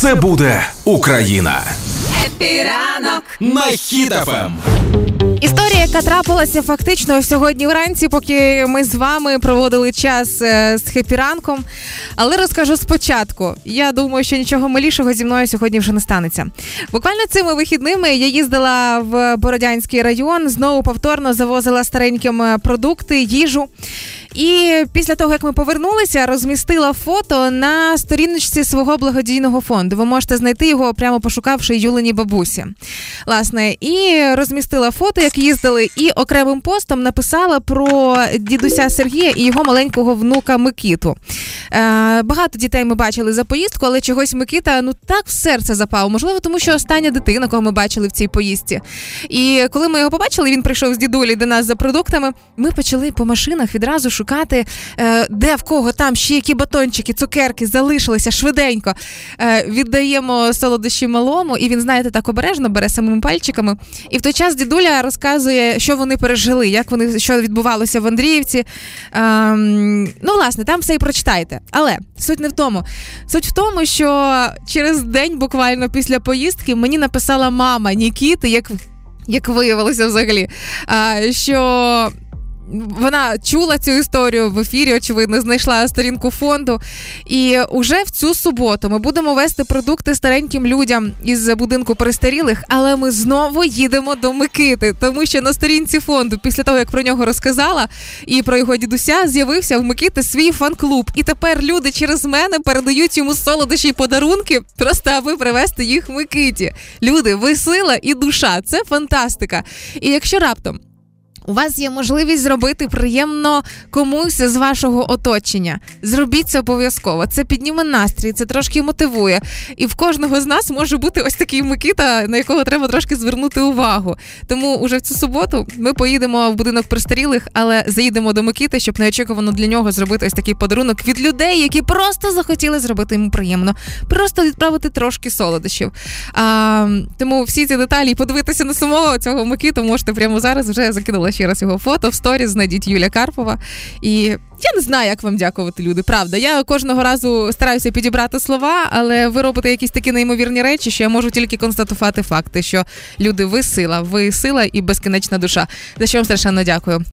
Все буде Україна. Happy ранок на Хіт FM. Історія, яка трапилася фактично сьогодні вранці, поки ми з вами проводили час е, з happy ранком. Але розкажу спочатку. Я думаю, що нічого милішого зі мною сьогодні вже не станеться. Буквально цими вихідними я їздила в Бородянський район, знову повторно завозила стареньким е, продукти, їжу. І після того, як ми повернулися, розмістила фото на сторіночці свого благодійного фонду. Ви можете знайти його, прямо пошукавши Юлині бабусі. Власне, і розмістила фото, як їздили, і окремим постом написала про дідуся Сергія і його маленького внука Микиту. Е, Багато дітей ми бачили за поїздку, але чогось Микита ну так в серце запав. Можливо, тому що остання дитина, кого ми бачили в цій поїздці. І коли ми його побачили, він прийшов з дідулі до нас за продуктами. Ми почали по машинах відразу шукати, е, де в кого там ще які батончики, цукерки залишилися швиденько. Е, Віддаємо солодощі малому, і він, знаєте, так обережно бере самими пальчиками. І в той час дідуля розказує, що вони пережили, як вони що відбувалося в Андріївці. Ем, ну, власне, там все і прочитайте. Але суть не в тому. Суть в тому, що через день, буквально після поїздки, мені написала мама Нікіти, як, як виявилося взагалі, а, що. Вона чула цю історію в ефірі, очевидно, знайшла сторінку фонду. І уже в цю суботу ми будемо вести продукти стареньким людям із будинку перестарілих, але ми знову їдемо до Микити, тому що на сторінці фонду, після того як про нього розказала і про його дідуся, з'явився в Микити свій фан-клуб. І тепер люди через мене передають йому солодощі й подарунки, просто аби привезти їх в Микиті. Люди, ви сила і душа. Це фантастика. І якщо раптом. У вас є можливість зробити приємно комусь з вашого оточення. Зробіть це обов'язково. Це підніме настрій, це трошки мотивує. І в кожного з нас може бути ось такий Микита, на якого треба трошки звернути увагу. Тому уже в цю суботу ми поїдемо в будинок престарілих, але заїдемо до Микити, щоб неочікувано для нього зробити ось такий подарунок від людей, які просто захотіли зробити йому приємно, просто відправити трошки солодощів. А, Тому всі ці деталі подивитися на самого цього Микиту можете прямо зараз вже закинула ще раз його фото в сторіс, знайдіть Юля Карпова. І я не знаю, як вам дякувати, люди. Правда, я кожного разу стараюся підібрати слова, але ви робите якісь такі неймовірні речі, що я можу тільки констатувати факти, що люди, ви сила, ви сила і безкінечна душа. За що вам страшенно дякую.